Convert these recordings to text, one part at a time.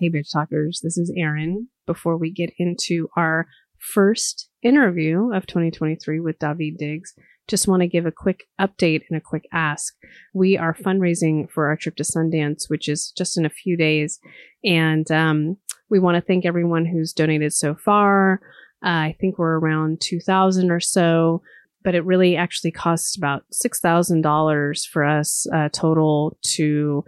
Hey, bitch talkers, this is Erin. Before we get into our first interview of 2023 with Daveed Diggs, just want to give a quick update and a quick ask. We are fundraising for our trip to Sundance, which is just in a few days. And um, we want to thank everyone who's donated so far. Uh, I think we're around 2,000 or so, but it really actually costs about $6,000 for us uh, total to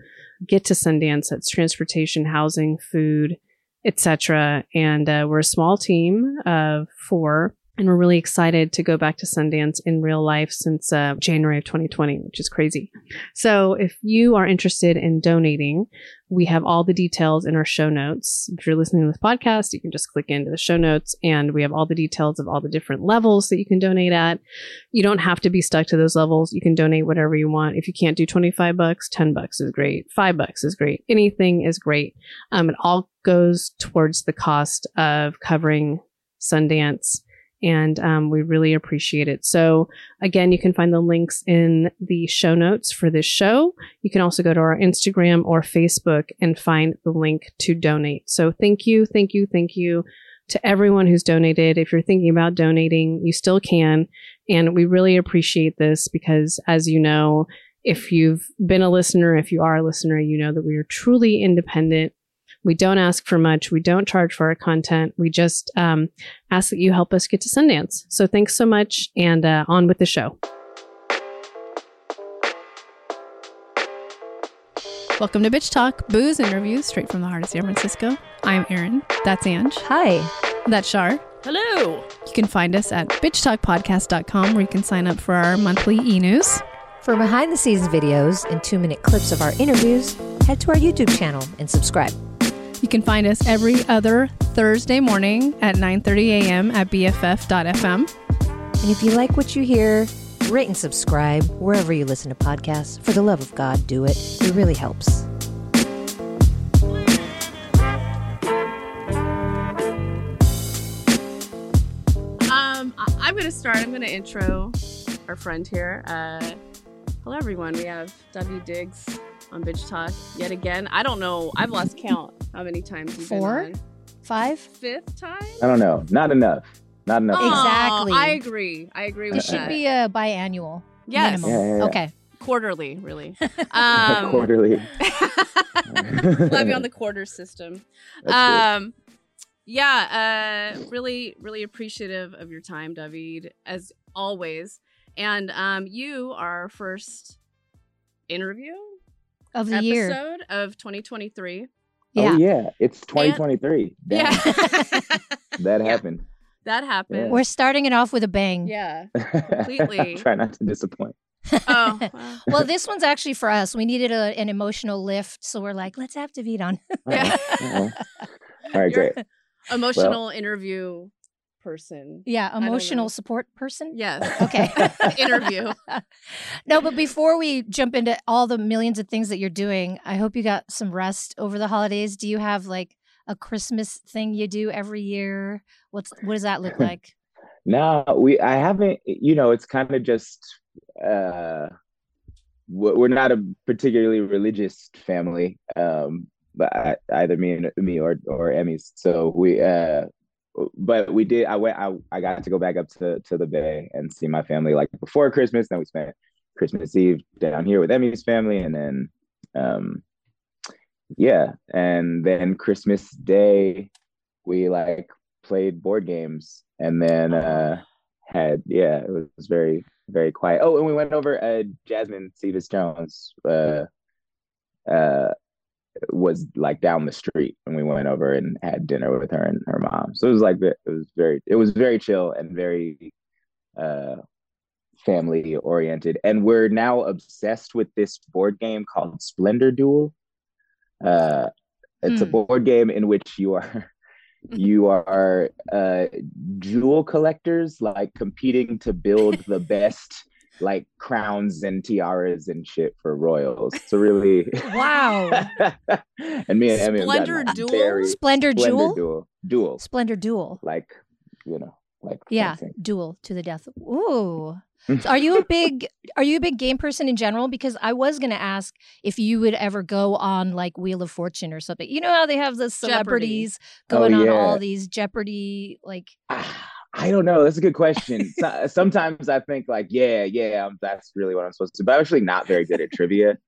get to Sundance. That's transportation, housing, food, etc. And uh, we're a small team of four. And we're really excited to go back to Sundance in real life since uh, January of 2020, which is crazy. So, if you are interested in donating, we have all the details in our show notes. If you're listening to this podcast, you can just click into the show notes and we have all the details of all the different levels that you can donate at. You don't have to be stuck to those levels. You can donate whatever you want. If you can't do 25 bucks, 10 bucks is great. Five bucks is great. Anything is great. Um, it all goes towards the cost of covering Sundance and um, we really appreciate it. So, again, you can find the links in the show notes for this show. You can also go to our Instagram or Facebook and find the link to donate. So, thank you, thank you, thank you to everyone who's donated. If you're thinking about donating, you still can. And we really appreciate this because, as you know, if you've been a listener, if you are a listener, you know that we are truly independent we don't ask for much. We don't charge for our content. We just um, ask that you help us get to Sundance. So thanks so much, and uh, on with the show. Welcome to Bitch Talk, booze interviews straight from the heart of San Francisco. I'm Erin. That's Ange. Hi. That's Shar. Hello. You can find us at bitchtalkpodcast.com where you can sign up for our monthly e news. For behind the scenes videos and two minute clips of our interviews, head to our YouTube channel and subscribe. You can find us every other Thursday morning at 9:30 a.m. at bff.fm. And if you like what you hear, rate and subscribe wherever you listen to podcasts. For the love of God, do it. It really helps. Um, I- I'm going to start. I'm going to intro our friend here. Uh, hello, everyone. We have W. Diggs on Bitch Talk yet again. I don't know. I've lost count how many times you've Four? been on. Five? Fifth time? I don't know. Not enough. Not enough. Oh, Exactly. I agree. I agree It with should be a biannual. yes. Yeah, yeah, yeah. Okay. Quarterly, really. Um, Quarterly. Love you on the quarter system. That's um yeah uh really really appreciative of your time daveed as always and um you are our first interview Of the episode year. of 2023. Yeah. Oh yeah, it's 2023. Damn, yeah that Yeah. happened. that happened We're starting it off with a bang. yeah Completely. Try not to disappoint. oh wow. well, this one's actually for us. We needed a, an emotional lift, so we're like, let's have Daveed on. Yeah. Uh-huh. All right, You're great. emotional interview person yeah, emotional support person. yes Okay. interview no, but before we jump into all the millions of things that you're doing, I hope you got some rest over the holidays. Do you have like a Christmas thing you do every year? What's what does that look like? No, we. I haven't. You know, it's kind of just. uh We're not a particularly religious family, um, but I, either me and me or or Emmy's. So we. uh but we did. I went. I, I got to go back up to to the Bay and see my family like before Christmas. Then we spent Christmas Eve down here with Emmy's family, and then, um, yeah, and then Christmas Day we like played board games, and then uh had yeah, it was very very quiet. Oh, and we went over. Uh, Jasmine Cephas Jones uh uh was like down the street and we went over and had dinner with her and her mom. So it was like it was very it was very chill and very uh family oriented and we're now obsessed with this board game called splendor duel. Uh it's a Hmm. board game in which you are you are uh jewel collectors like competing to build the best like crowns and tiaras and shit for royals so really Wow. and me and Emmy have gotten, Splendor like, Duel? very- Splendor Splendor Jewel? duel duel Splendor Duel. like you know like Yeah, fencing. duel to the death. Ooh. So are you a big are you a big game person in general? Because I was gonna ask if you would ever go on like Wheel of Fortune or something. You know how they have the celebrities going Oh, on all these Jeopardy like Ah, I don't know. That's a good question. So- Sometimes I think like, yeah, yeah, um, that's really what I'm supposed to. do. But I'm actually not very good at trivia.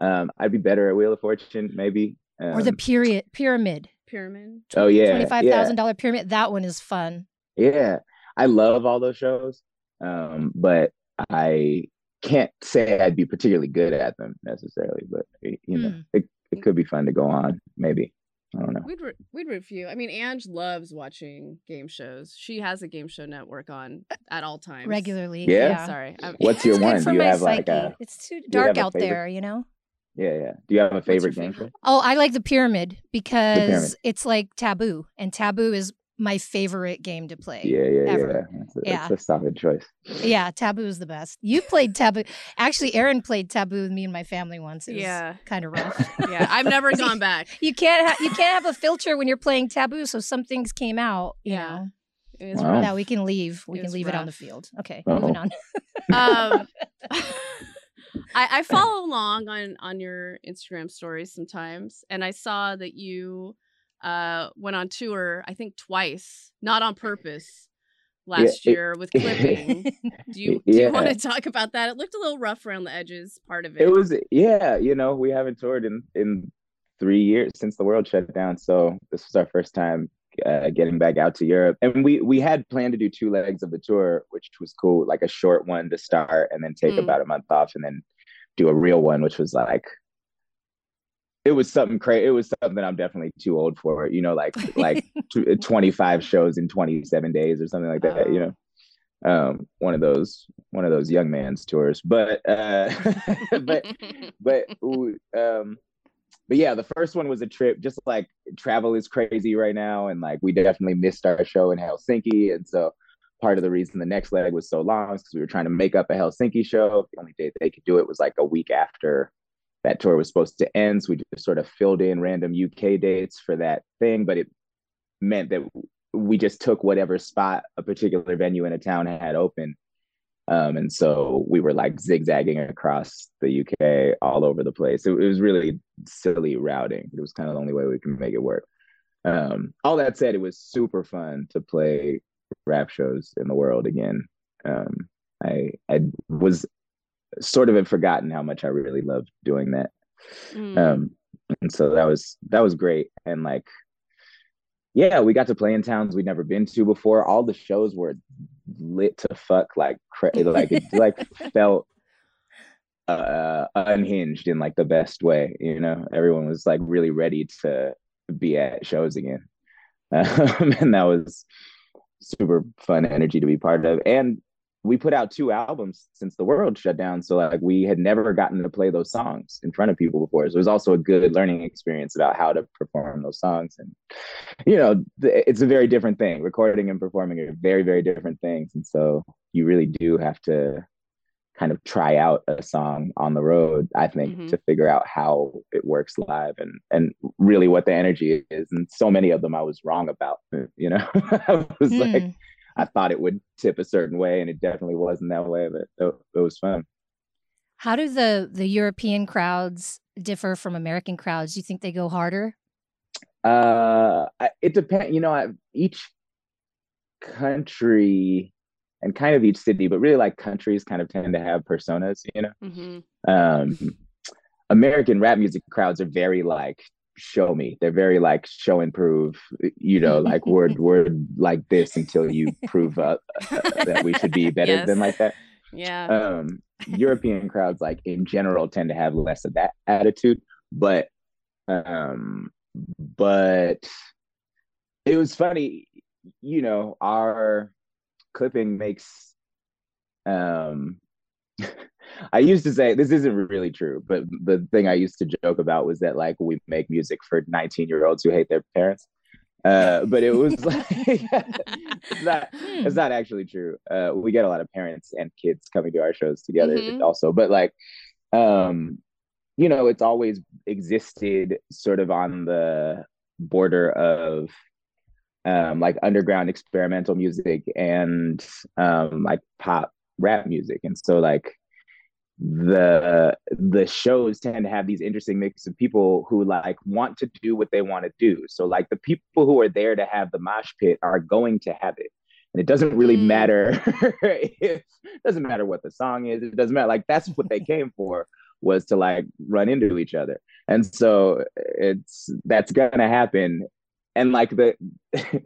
Um, I'd be better at Wheel of Fortune, maybe. Um, or the period pyramid. Pyramid. oh yeah, Twenty five yeah. thousand dollar pyramid. That one is fun. Yeah, I love all those shows, um, but I can't say I'd be particularly good at them necessarily. But you know, Hmm. it it could be fun to go on. Maybe I don't know. We'd re- we'd root for you. I mean, Ange loves watching game shows. She has a game show network on uh, at all times. Regularly. Yeah? Yeah. Sorry. I'm, What's your one? Do you my have like a It's too dark out favorite? there, you know? yeah yeah? Do you have a What's favorite game show? Oh, I like the pyramid because pyramid. it's like taboo, and taboo is my favorite game to play. Yeah yeah ever. yeah. It's a, Yeah. that's a solid choice. Yeah, taboo is the best. You played taboo. Actually, Aaron played taboo with me and my family once. It was Yeah. kind of rough. yeah, I've never gone back. you can't ha- you can't have a filter when you're playing taboo, so some things came out. You Yeah. know Wow. rough. that we can leave. We It can was leave it on the field. Okay, Uh-oh. moving on. um, I, I follow along on on your Instagram stories sometimes, and I saw that you uh went on tour. I think twice, not on purpose, last it- year with clipping. do you do Yeah. you want to talk about that? It looked a little rough around the edges. Part of it. It was yeah, you know, we haven't toured in in three years since the world shut down. So this was our first time uh, getting back out to Europe, and we we had planned to do two legs of the tour, which was cool, like a short one to start, and then take Mm. about a month off, and then do a real one, which was like. It was something crazy. It was something I'm definitely too old for, you know, like like tw- 25 shows in 27 days or something like that, you Oh. know. Um, one of those one of those young man's tours, but uh, but but um but yeah the first one was a trip just like travel is crazy right now and like we definitely missed our show in helsinki and so part of the reason the next leg was so long is because we were trying to make up a helsinki show the only day they could do it was like a week after that tour was supposed to end so we just sort of filled in random uk dates for that thing but it meant that we just took whatever spot a particular venue in a town had open um, and so we were like zigzagging across the UK all over the place. It, it was really silly routing. It was kind of the only way we can make it work. Um, all that said, it was super fun to play rap shows in the world again. Um, I I was sort of had forgotten how much I really loved doing that. Mm. Um, and so that was that was great. And like, yeah, we got to play in towns we'd never been to before. All the shows were lit to fuck, like cra- like it like felt uh unhinged in like the best way. You know, everyone was like really ready to be at shows again, um, and that was super fun energy to be part of. And we put out two albums since the world shut down. So like we had never gotten to play those songs in front of people before. So it was also a good learning experience about how to perform those songs. And you know, it's a very different thing. Recording and performing are very, very different things. And so you really do have to kind of try out a song on the road, I think, Mhm. to figure out how it works live and and really what the energy is. And so many of them I was wrong about, you know. I was like Hmm. I thought it would tip a certain way, and it definitely wasn't that way. But it, it was fun. How do the the European crowds differ from American crowds? Do you think they go harder? Uh, it depends. You know, I, each country and kind of each city, but really like countries kind of tend to have personas. You know, hmm um, American rap music crowds are very like show me. They're very like show and prove. You know, like we're we're like this until you prove uh, that we should be better Yes. than like that. Yeah. um european crowds like in general tend to have less of that attitude but um but it was funny you know our clipping makes um I used to say this isn't really true, but the thing I used to joke about was that like we make music for 19 year olds who hate their parents. Uh, but it was like it's not Hmm. it's not actually true. Uh, we get a lot of parents and kids coming to our shows together Mhm. also, but like um you know, it's always existed sort of on the border of um like underground experimental music and um like pop rap music. And so like the the shows tend to have these interesting mix of people who like want to do what they want to do. So like the people who are there to have the mosh pit are going to have it. And it doesn't really Mm. matter it doesn't matter what the song is. It doesn't matter. Like that's what they came for was to like run into each other. And so it's that's gonna happen. And like the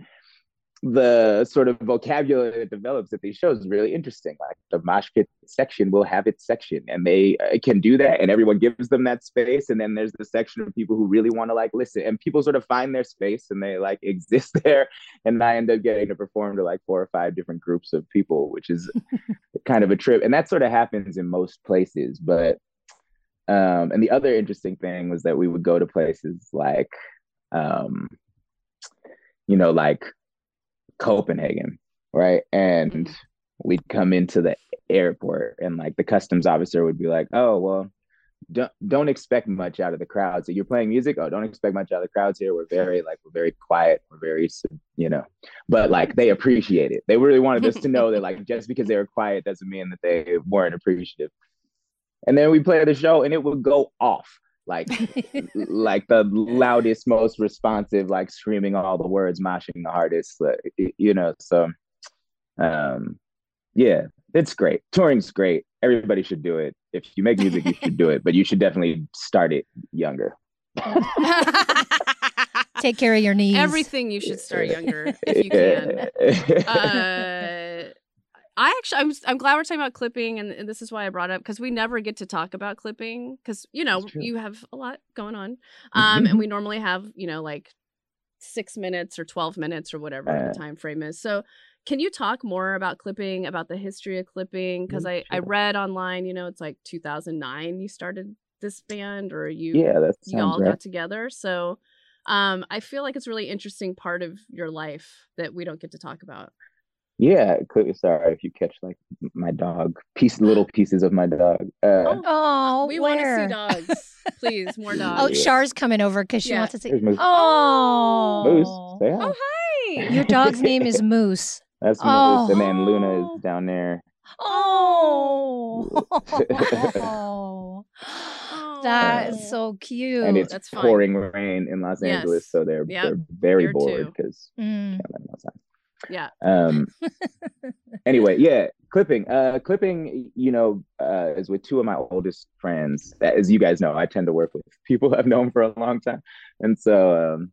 the sort of vocabulary that develops at these shows is really interesting. Like the mosh pit section will have its section, and they uh, can do that, and everyone gives them that space. And then there's the section of people who really want to like listen, and people sort of find their space and they like exist there. And I end up getting to perform to like four or five different groups of people, which is kind of a trip. And that sort of happens in most places, but. Um, and the other interesting thing was that we would go to places like, um, you know, like Copenhagen, right? And mm. we'd come into the airport, and like the customs officer would be like, "Oh, well, don't don't expect much out of the crowds. So you're playing music. Oh, don't expect much out of the crowds here. We're very like we're very quiet. We're very you know, but like they appreciate it. They really wanted us to know that like just because they were quiet doesn't mean that they weren't appreciative. And then we play the show, and it would go off like like the loudest, most responsive, like screaming all the words, moshing the hardest, like, you know. So, um, yeah, it's great. Touring's great. Everybody should do it. If you make music, you should do it, but you should definitely start it younger. Take care of your knees. Everything you should start younger if you can. Uh, I actually, I'm, I'm glad we're talking about clipping, and, and this is why I brought up because we never get to talk about clipping because you know you have a lot going on, um, and we normally have you know like six minutes or twelve minutes or whatever Uh. the time frame is. So, can you talk more about clipping, about the history of clipping? Because Mm, I I read online, you know, it's like 2009 you started this band, or you yeah, that you all got together. So um, I feel like it's a really interesting part of your life that we don't get to talk about. Yeah, sorry if you catch like my dog, piece little pieces of my dog. Uh, Oh, we want to see dogs. Please, more dogs. Oh, Yeah. Char's coming over because she Yeah. wants to see. Moose. Oh, Moose, say hi. Oh, hi. Your dog's name is Moose. That's Moose, Oh. and then Luna is down there. Oh, that is Oh. so cute. and it's that's fine. pouring rain in Los Yes. Angeles, so they're Yep. they're very Here bored too. because Mm. Can't let them outside. Yeah. Um. anyway, yeah, clipping. Uh, clipping. You know, uh, is with two of my oldest friends. As you guys know, I tend to work with people I've known for a long time, and so um,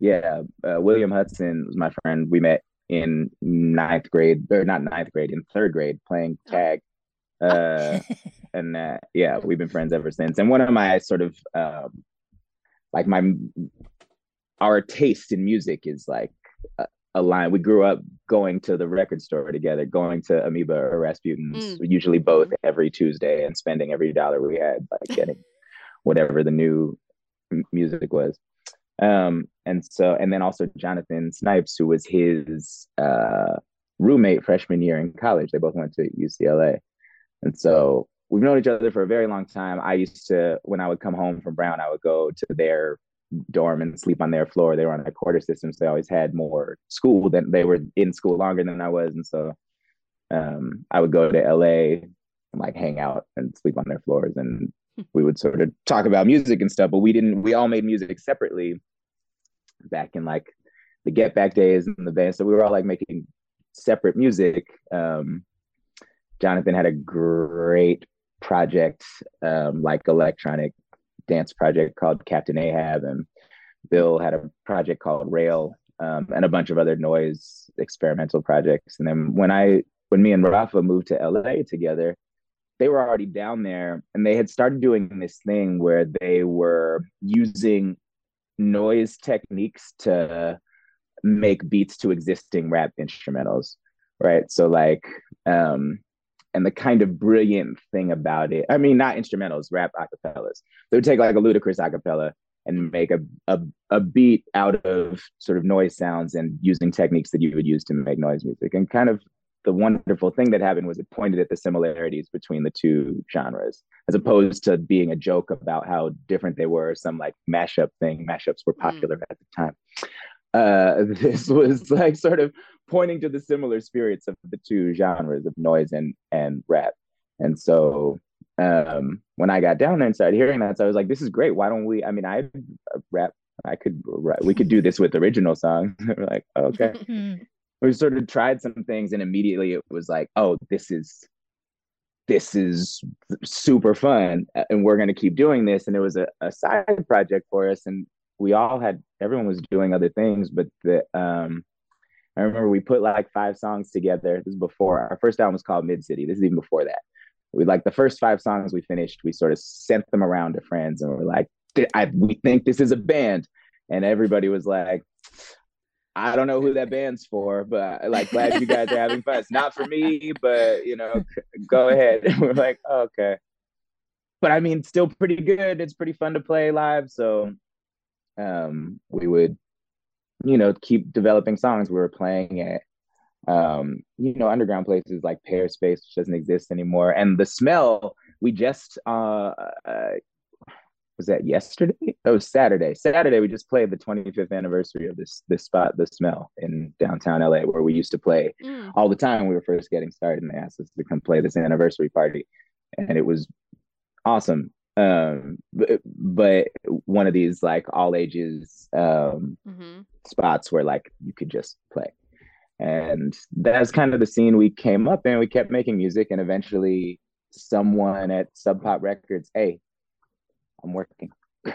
yeah, uh, William Hutson was my friend. We met in ninth grade, or not ninth grade, in third grade, playing tag. Uh, and uh, yeah, we've been friends ever since. And one of my sort of um, like my our taste in music is like a, a line. We grew up going to the record store together, going to Amoeba or Rasputin's, usually both every Tuesday, and spending every dollar we had, like getting whatever the new music was. Um, and so, and then also Jonathan Snipes, who was his uh, roommate freshman year in college. They both went to UCLA. And so we've known each other for a very long time. I used to, when I would come home from Brown, I would go to their dorm and sleep on their floor. They were on a quarter system, so they always had more school than they were in school longer than I was. And so um, I would go to LA and like hang out and sleep on their floors. And we would sort of talk about music and stuff, but we didn't, we all made music separately back in like the Get Back days and the band. So we were all like making separate music. Um, Jonathan had a great project, um, like electronic dance project called Captain Ahab, and Bill had a project called Rail, um, and a bunch of other noise experimental projects. And then when I, when me and Rafa moved to LA together, they were already down there, and they had started doing this thing where they were using noise techniques to make beats to existing rap instrumentals, right? So like, um, and the kind of brilliant thing about it, I mean, not instrumentals, rap acapellas. They would take like a Ludacris acapella and make a, a, a beat out of sort of noise sounds and using techniques that you would use to make noise music. And kind of the wonderful thing that happened was it pointed at the similarities between the two genres, as opposed to being a joke about how different they were, some like mashup thing. Mashups were mm. popular at the time. Uh, this was like sort of pointing to the similar spirits of the two genres of noise and and rap. And so um, when I got down there and started hearing that, so I was like, "This is great. Why don't we?" I mean, I rap. I could we could do this with original songs. We're like, okay. We sort of tried some things, and immediately it was like, "Oh, this is this is super fun, and we're going to keep doing this." And it was a, a side project for us, and we all had everyone was doing other things, but the um, I remember we put like five songs together. This is before our first album was called Mid City. This is even before that we like the first five songs we finished, we sort of sent them around to friends and we're like, I, we think this is a band. And everybody was like, I don't know who that band's for, but like glad you guys are having fun. It's not for me, but you know, go ahead. And we're like, oh, okay. But I mean, still pretty good. It's pretty fun to play live. So um we would, you know, keep developing songs. We were playing at um, you know, underground places like Pehrspace, which doesn't exist anymore. And the smell, we just uh, uh was that yesterday? Oh, Saturday. Saturday we just played the 25th anniversary of this this spot, the smell in downtown LA, where we used to play mm. all the time when we were first getting started. And they asked us to come play this anniversary party, and it was awesome. Um, but, one of these like all ages um, mm-hmm. spots where like you could just play. And that's kind of the scene we came up in we kept making music and eventually someone at sub pop records hey i'm working.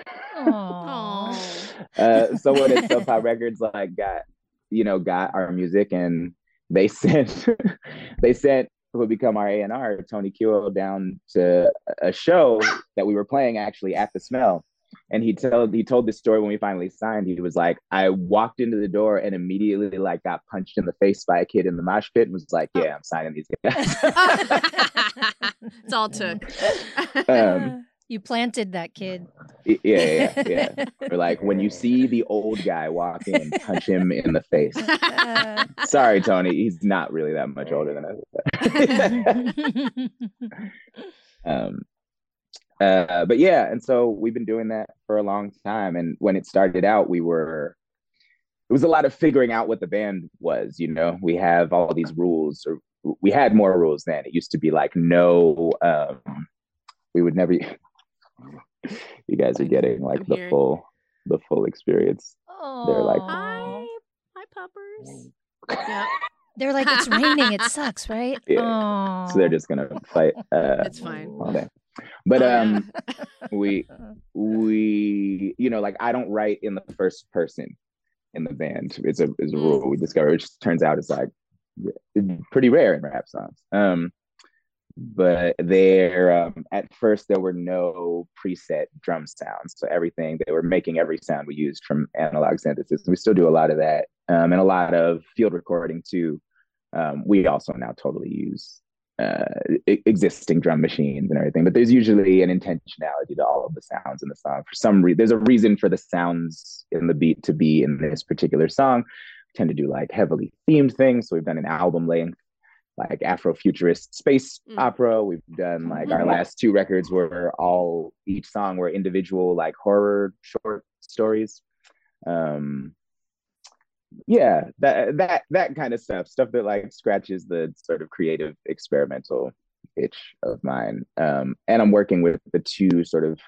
Uh, someone at sub pop records like got you know got our music and they sent they sent who would become our A&R, Tony Kiewel, down to a show that we were playing actually at the Smell and he told he told this story when we finally signed. He was like, I walked into the door and immediately like got punched in the face by a kid in the mosh pit and was like, Yeah, I'm signing these guys. it's all took. Um, you planted that kid. Yeah, yeah, yeah. or like when you see the old guy walk in, punch him in the face. Sorry, Tony, he's not really that much older than us. um, uh, but yeah, and so we've been doing that for a long time. And when it started out, we were it was a lot of figuring out what the band was. You know, we have all these rules, or we had more rules then. It used to be like no, um, we would never. you guys are getting like I'm the here. full the full experience. Aww. They're like hi, hi puppers. yeah. They're like, it's raining. It sucks, right? Yeah. Aww. So they're just gonna fight. Uh, it's fine. All day but oh, um we we you know like i don't write in the first person in the band it's a, it's a rule mm. we discovered which turns out it's like pretty rare in rap songs um but there um, at first there were no preset drum sounds so everything they were making every sound we used from analog synthesis we still do a lot of that um, and a lot of field recording too um, we also now totally use uh, existing drum machines and everything. But there's usually an intentionality to all of the sounds in the song. For some reason, there's a reason for the sounds in the beat to be in this particular song. We tend to do like heavily themed things. So we've done an album length, like Afrofuturist space mm. opera. We've done like our last two records were all each song were individual like horror short stories. Um, yeah that that that kind of stuff stuff that like scratches the sort of creative experimental itch of mine um and i'm working with the two sort of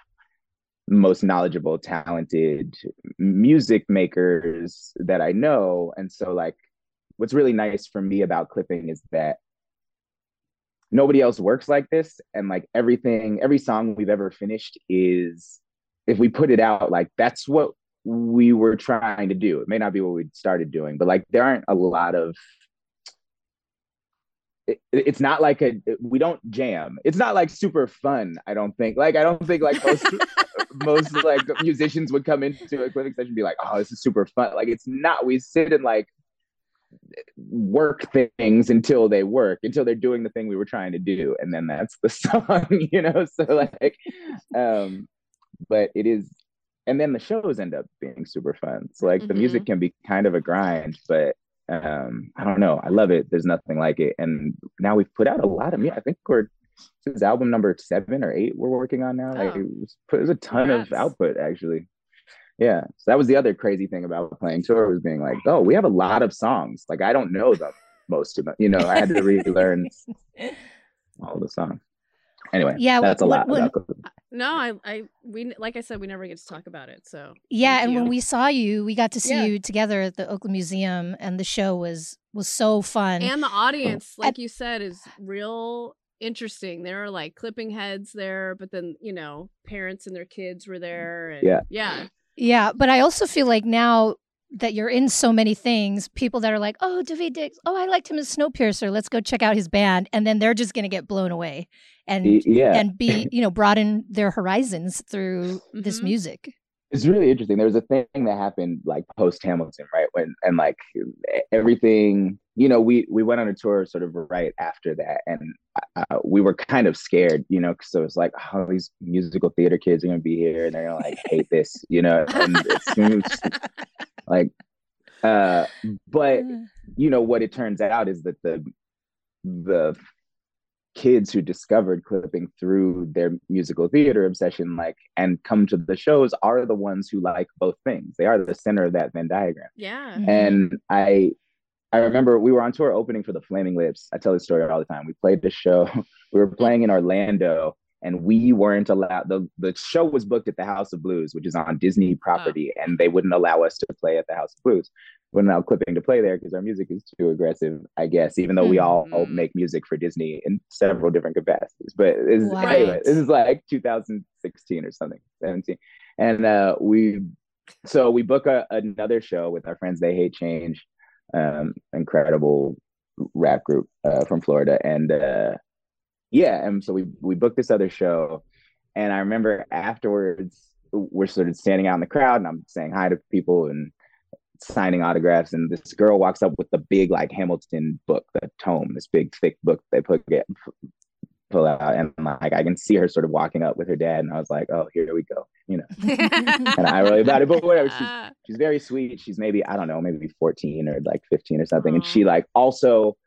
most knowledgeable talented music makers that i know and so like what's really nice for me about clipping is that nobody else works like this and like everything every song we've ever finished is if we put it out like that's what we were trying to do. It may not be what we started doing, but like there aren't a lot of it, it's not like a we don't jam. It's not like super fun. I don't think. Like I don't think like most most like musicians would come into a clipping session and be like, "Oh, this is super fun." Like it's not. We sit and like work things until they work until they're doing the thing we were trying to do and then that's the song you know so like um but it is and then the shows end up being super fun. So like mm-hmm. the music mm-hmm. can be kind of a grind, but um, I don't know. I love it. There's nothing like it. And now we've put out a lot of music. I think we're this is album number seven or eight we're working on now. Oh. Like it was, it was a ton Congrats. of output actually. Yeah. So that was the other crazy thing about playing tour was being like, oh, we have a lot of songs. Like I don't know them most of them. You know, I had to relearn all the songs. Anyway, Yeah, that's a lot. when- about No, I, I, we, like I said, we never get to talk about it. So Yeah, Thank and when we saw you, we got to see Yeah. you together at the Oakland Museum, and the show was was so fun. and the audience, At- like you said, is real interesting. There are like clipping heads there, but then you know, parents and their kids were there. And, Yeah. yeah, yeah, but I also feel like now that you're in so many things, people that are like, "Oh, Daveed Diggs, oh, I liked him as Snowpiercer. Let's go check out his band," and then they're just gonna get blown away and yeah. and be you know broaden their horizons through this Mhm. music. It's really interesting. There was a thing that happened like post Hamilton, right? When and like everything, you know, we we went on a tour sort of right after that, and uh, we were kind of scared, you know, because it was like, oh, these musical theater kids are gonna be here and they're gonna like hate this, you know, and it seems like, uh, but you know what it turns out is that the the kids who discovered clipping through their musical theater obsession like and come to the shows are the ones who like both things. They are the center of that venn diagram. Yeah. Mhm. and i i remember we were on tour opening for the flaming lips. I tell this story all the time. We played this show. We were playing in orlando and we weren't allowed the, the show was booked at the house of blues which is on disney property and they wouldn't allow us to play at the house of blues. We wouldn't allow clipping to play there because our music is too aggressive i guess even though we all Mhm. make music for disney in several different capacities. But this, is- Wow. anyway, this is like 2016 or something 17 and uh we so we book a, another show with our friends they hate change um incredible rap group uh, from florida. And uh yeah and so we we booked this other show and i remember afterwards we're sort of standing out in the crowd and i'm saying hi to people and signing autographs and this girl walks up with the big like hamilton book the tome this big thick book they put get pull out and like i can see her sort of walking up with her dad and i was like oh here we go you know and i really about it but whatever she's she's very sweet. She's maybe I don't know, maybe 14 or like 15 or something. And she like also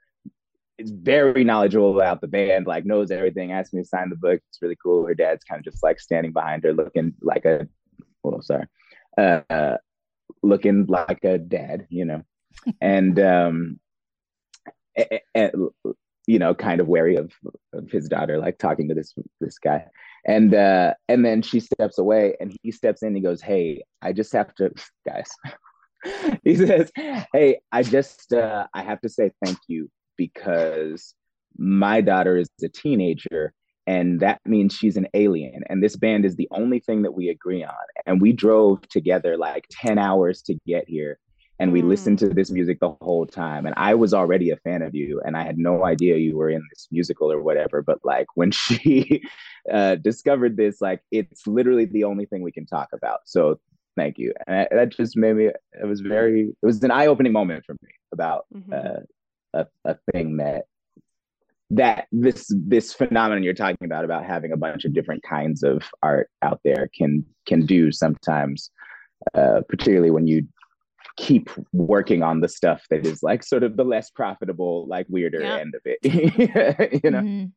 is very knowledgeable about the band, like knows everything, asked me to sign the book. It's really cool. Her dad's kind of just like standing behind her looking like a well, sorry. Uh, looking like a dad, you know. and um a- a- a- you know, kind of wary of, of his daughter, like talking to this this guy. And uh and then she steps away and he steps in and he goes, Hey, I just have to guys. he says, Hey, I just uh I have to say thank you because my daughter is a teenager and that means she's an alien and this band is the only thing that we agree on and we drove together like 10 hours to get here and we Mm. listened to this music the whole time and i was already a fan of you and i had no idea you were in this musical or whatever but like when she uh, discovered this like it's literally the only thing we can talk about so thank you and I- that just made me it was very it was an eye-opening moment for me about mhm. uh, a, a thing that that this this phenomenon you're talking about about having a bunch of different kinds of art out there can can do sometimes uh, particularly when you keep working on the stuff that is like sort of the less profitable like weirder Yeah. end of it you know Mhm.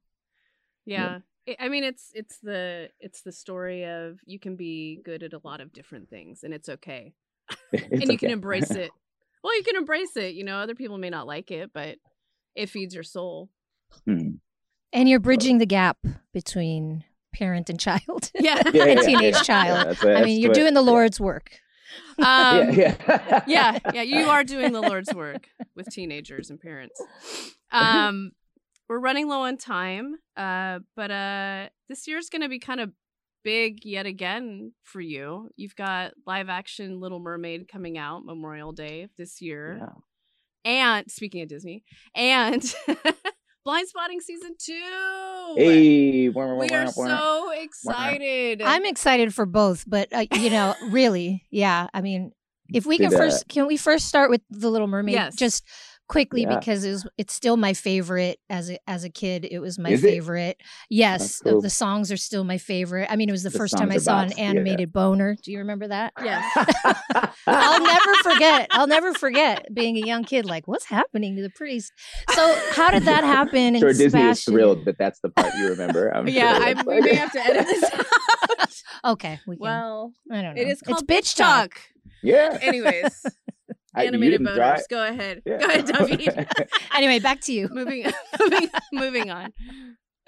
yeah. I- I mean, it's it's the it's the story of you can be good at a lot of different things, and it's okay, and you can embrace it. Well, you can embrace it. You know, other people may not like it, but it feeds your soul. Hmm. And you're bridging the gap between parent and child. Yeah. Yeah, And teenage yeah. child. Yeah, that's what- I mean, you're doing the Lord's work. Um, yeah, yeah. yeah, yeah, you are doing the Lord's work with teenagers and parents. Um, we're running low on time, uh, but uh, this year's going to be kind of big yet again for you. You've got live action Little Mermaid coming out Memorial Day this year, Yeah. and speaking of Disney, and Blindspotting season two. Hey, wah, wah, we wah, are wah. so excited. I'm excited for both, but uh, you know, really, yeah. I mean, if we can Did, first, can we first start with the Little Mermaid? Yes. Just quickly Yeah. because it was it's still my favorite as a as a kid. It was my Is it? favorite. Yes, the- cool. the songs are still my favorite. I mean, it was the, The first time I are saw an bops, yeah. animated boner. Do you remember that? Yes. I'll never forget. I'll never forget being a young kid. Like, what's happening to the priest? So, how did that happen? sure, in Disney is thrilled that that's the part you remember. I'm yeah, sure. I, It's we may have to edit this out. Okay, we can. well, I don't know. it is called it's bitch talk. yeah. Anyways, I- you animated didn't boners. it. Go ahead. Yeah. Go ahead, Daveed. Anyway, back to you. moving, moving, moving on.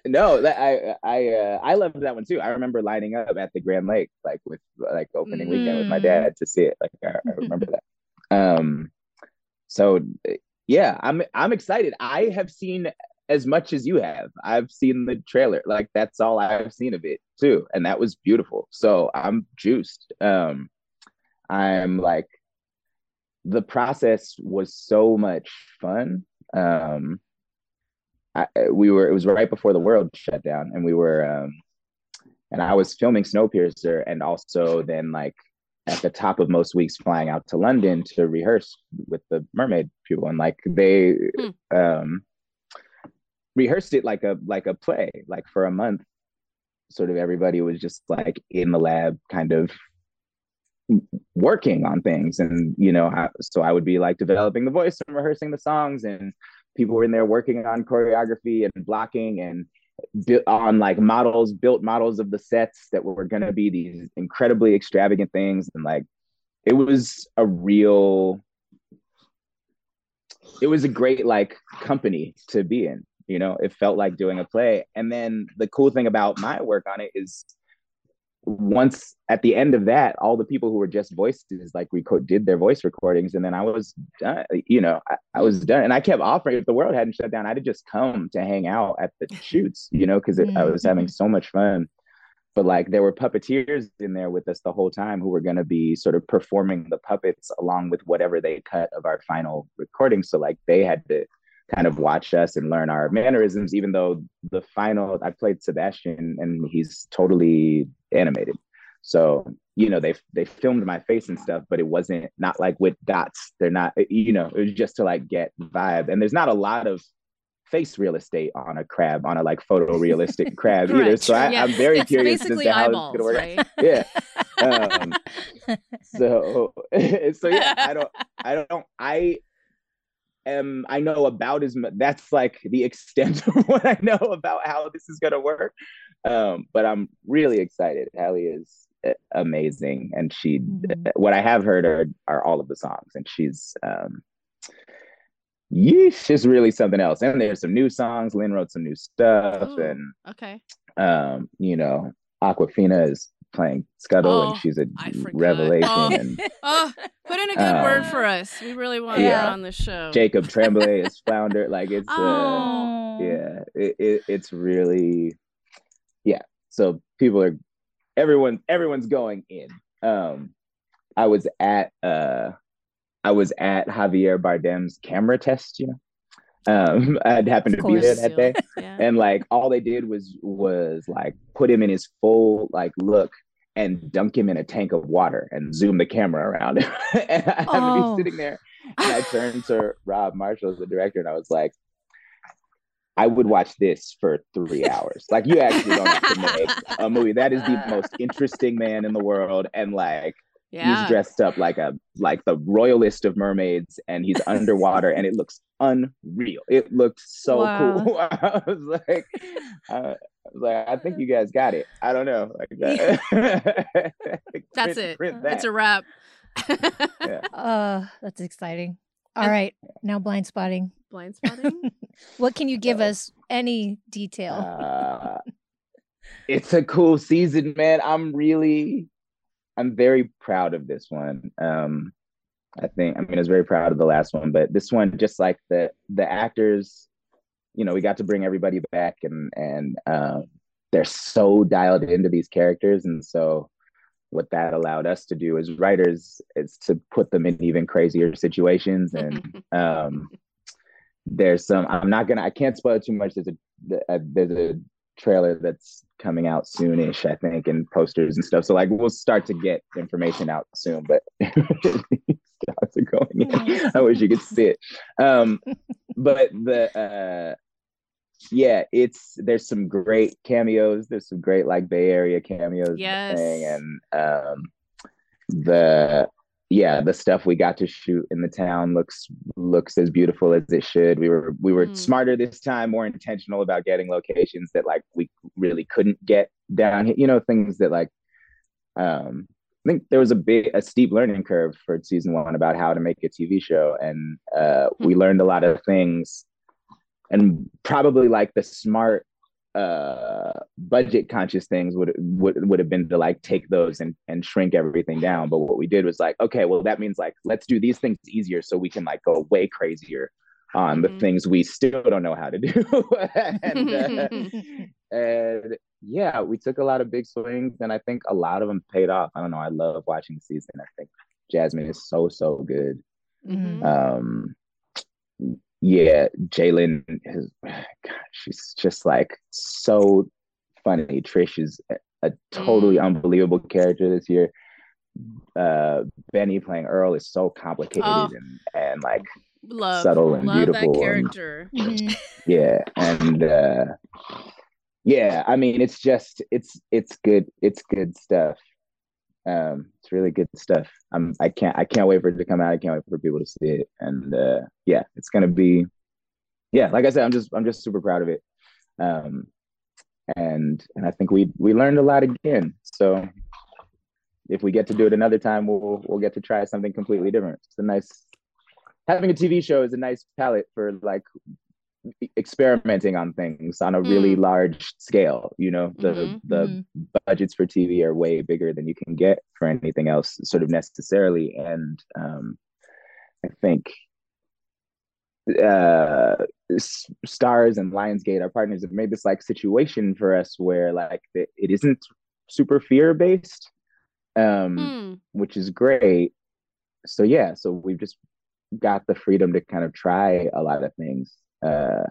no, that I I uh, I loved that one too. I remember lining up at the Grand Lake like with like opening weekend with my Mm. dad to see it. Like I, I remember that. Um, so yeah, I'm I'm excited. I have seen as much as you have. I've seen the trailer. Like that's all I've seen of it too, and that was beautiful. So I'm juiced. Um, I'm like the process was so much fun. Um, I, we were it was right before the world shut down, and we were um, and I was filming Snowpiercer, and also then like at the top of most weeks flying out to London to rehearse with the Mermaid people, and like they Hmm. um, rehearsed it like a like a play, like for a month. Sort of everybody was just like in the lab, kind of working on things. And you know so i would be like developing the voice and rehearsing the songs and people were in there working on choreography and blocking and on like models built models of the sets that were going to be these incredibly extravagant things. And like it was a real it was a great like company to be in you know? It felt like doing a play. And then the cool thing about my work on it is once at the end of that, all the people who were just voices like record did their voice recordings, and then I was done. You know, I, I was done, and I kept offering. If the world hadn't shut down, I'd have just come to hang out at the shoots. You know, because I was having mm-hmm. so much fun. But like, there were puppeteers in there with us the whole time who were going to be sort of performing the puppets along with whatever they cut of our final recording. So like, they had to kind of watch us and learn our mannerisms, even though the final I played Sebastian and he's totally animated. So, you know, they they filmed my face and stuff, but it wasn't not like with dots. They're not, you know, it was just to like get vibe. And there's not a lot of face real estate on a crab, on a like photorealistic crab either. So I, Yeah. I'm very It's curious as to how eyeballs, it's gonna work. right? Yeah. Um, so so yeah i don't i don't i am i know about as much that's like the extent of what i know about how this is going to work um but i'm really excited Halle is uh, amazing and she Mhm. what i have heard are are all of the songs and she's um yeesh is really something else and there's some new songs lin wrote some new stuff Ooh. and Okay. um you know awkwafina is playing scuttle Oh, and she's a revelation Oh. and Oh, put in a good Um, word for us. We really want yeah. her on the show. Jacob Tremblay is flounder. Like it's uh, Oh. yeah, it, it, it's really yeah. So people are everyone everyone's going in. Um, I was at uh, I was at Javier Bardem's camera test. You know, um, I'd happened to be there that day, Yeah. and like all they did was was like put him in his full like look and dunk him in a tank of water and zoom the camera around him. and I happened to Oh. be sitting there and I turned to Rob Marshall, as the director, and I was like, I would watch this for three hours. Like you actually don't have to make a movie. That is the most interesting man in the world. And like yeah. he's dressed up like a like the royalist of mermaids and he's underwater and it looks unreal. It looked so Wow. cool. I was like, uh, I was like, I think you guys got it. I don't know. Like that. That's Print- it. print It's a wrap. Uh, that's exciting. All right, now blindspotting. Blind spotting. What can you give us? Any detail? Uh, it's a cool season, man. I'm really, I'm very proud of this one. Um, I think, I mean, I was very proud of the last one, but this one, just like the the actors, you know, we got to bring everybody back, and and um, they're so dialed into these characters, and so what that allowed us to do as writers is to put them in even crazier situations. And um there's some i'm not gonna i can't spoil too much. There's a, uh, there's a trailer that's coming out soonish i think and posters and stuff so like we'll start to get information out soon but are going in. I wish you could see it. Um, but the uh, yeah, it's there's some great cameos. There's some great like Bay Area cameos. Yes. and um, the yeah, the stuff we got to shoot in the town looks looks as beautiful as it should. We were we were Mm. smarter this time, more intentional about getting locations that like we really couldn't get down here. You know, things that like um I think there was a big a steep learning curve for season one about how to make a TV show. And uh we learned a lot of things and probably like the smart uh budget conscious things would would would have been to like take those and and shrink everything down. But what we did was like okay well that means like let's do these things easier so we can like go way crazier on the Mhm. things we still don't know how to do. And uh, and yeah we took a lot of big swings and i think a lot of them paid off. I don't know i love watching the season. I think jasmine is so so good. Mhm. um yeah jalen has god she's just like so funny trish is a, a totally Mm. unbelievable character this year uh benny playing earl is so complicated Oh. and and like Love, subtle and love beautiful that and- character. Mhm. yeah and uh yeah i mean it's just it's it's good it's good stuff um it's really good stuff. I'm i can't i can't wait for it to come out. I can't wait for people to see it. And uh yeah it's gonna be yeah like i said i'm just i'm just super proud of it. Um and and i think we we learned a lot again. So if we get to do it another time we'll we'll get to try something completely different. It's a nice having a tv show is a nice palette for like experimenting on things on a really Mm. large scale you know the Mhm, the mhm. budgets for tv are way bigger than you can get for anything else sort of necessarily and um i think uh Starz and lionsgate our partners have made this like situation for us where like the, it isn't super fear based um Mm. which is great. So yeah, so we've just got the freedom to kind of try a lot of things uh,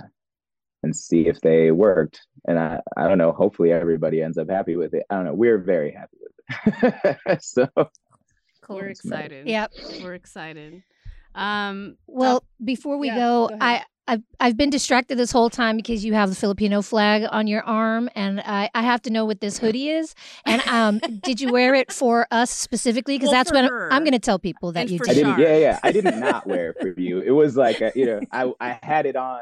and see if they worked. And I, I don't know. Hopefully, everybody ends up happy with it. I don't know. We're very happy with it. so Cool. We're excited. Yep. We're excited. Um, Well, before we yeah, go, go. I I've, I've been distracted this whole time because you have the Filipino flag on your arm, and I, I have to know what this hoodie is. And um, did you wear it for us specifically? Because Well, that's for what her. I'm going to tell people that And you for I did. didn't. Yeah, yeah. I didn't not wear it for you. It was like a, you know, I I had it on,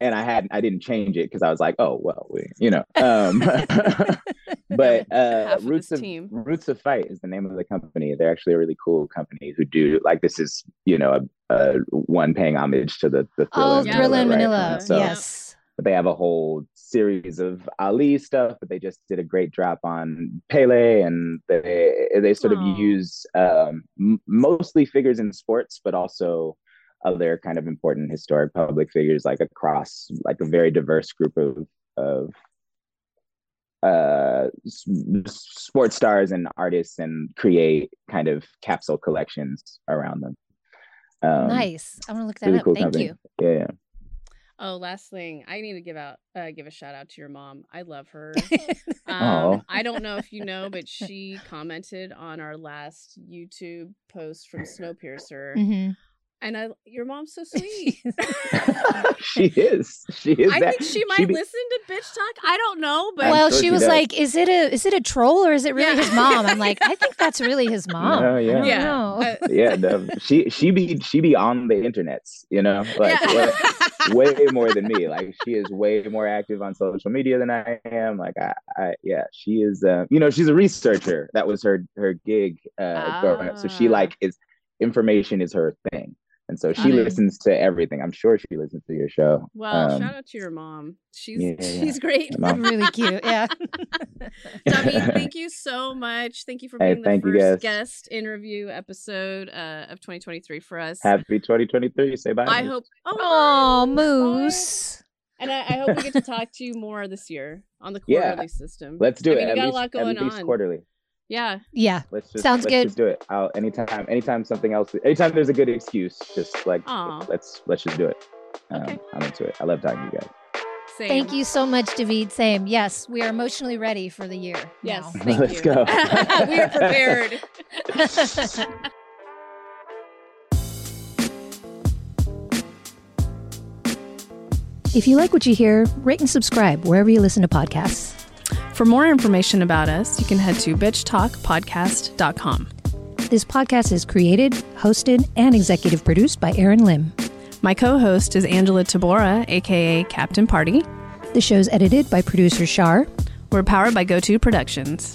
and I hadn't I didn't change it because I was like, oh well, we, you know. Um, but uh, Half of Roots of team. Roots of Fight is the name of the company. They're actually a really cool company who do like this is you know a, a one paying homage to the the Oh, Yeah. Thriller in right? So, yes. but they have a whole series of Ali stuff, but they just did a great drop on Pele, and they they sort Aw. of use um, m- mostly figures in sports, but also other kind of important historic public figures, like across like a very diverse group of of uh sports stars and artists and create kind of capsule collections around them um nice. I'm going to look that really up. cool Thank company you. yeah, yeah. Oh, last thing, I need to give out, uh, give a shout out to your mom. I love her. Aw. Um, I don't know if you know, but she commented on our last YouTube post from Snowpiercer, Mhm. And I, your mom's so sweet. she is she is I that- think she might be- listen to bitch talk. I don't know, but well, sure she she was does. like, "Is it a is it a troll or is it really Yeah. his mom?" I'm like, "I think that's really his mom." No, yeah. I yeah, know. uh, yeah no, she she be she be on the internets you know like yeah. way, way more than me like she is way more active on social media than i am like i, I yeah she is uh, you know she's a researcher that was her her gig uh growing up so she Ah. like is information is her thing and so she Got listens to everything i'm sure she listens to your show well, Um, shout out to your mom. She's yeah, yeah. she's great. Mom. really cute. Yeah. Daveed, thank you so much. Thank you for Hey, being the thank you, first guys. guest interview episode uh, of 2023 for us. happy 2023 say bye I hope. Oh, Oh, bye. moose. And I, I hope we get to talk to you more this year on the Yeah. quarterly system. let's do I it mean, you at got a lot going at least on. quarterly yeah. Yeah. Let's just, Sounds let's good. Just do it. I'll, anytime, anytime something else, anytime there's a good excuse, just like Aww. let's let's just do it. Um, okay. I'm into it. I love talking to you guys. Same. Thank you so much, Daveed. Same. Yes, we are emotionally ready for the year. Yes. Let's you. go. we are prepared. if you like what you hear, rate and subscribe wherever you listen to podcasts. For more information about us, you can head to bitchtalkpodcast.com. This podcast is created, hosted, and executive produced by Aaron Lim. My co host is Angela Tabora, aka Captain Party. The show's edited by producer Shar. We're powered by GoTo Productions.